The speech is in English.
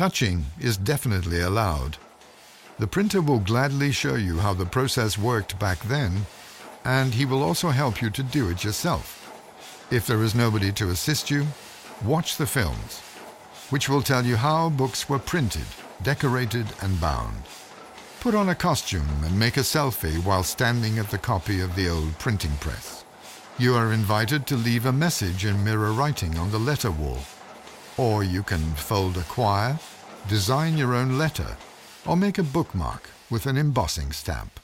Touching is definitely allowed. The printer will gladly show you how the process worked back then, and he will also help you to do it yourself. If there is nobody to assist you, watch the films, which will tell you how books were printed, decorated, and bound. Put on a costume and make a selfie while standing at the copy of the old printing press. You are invited to leave a message in mirror writing on the letter wall. Or you can fold a quire, design your own letter, or make a bookmark with an embossing stamp.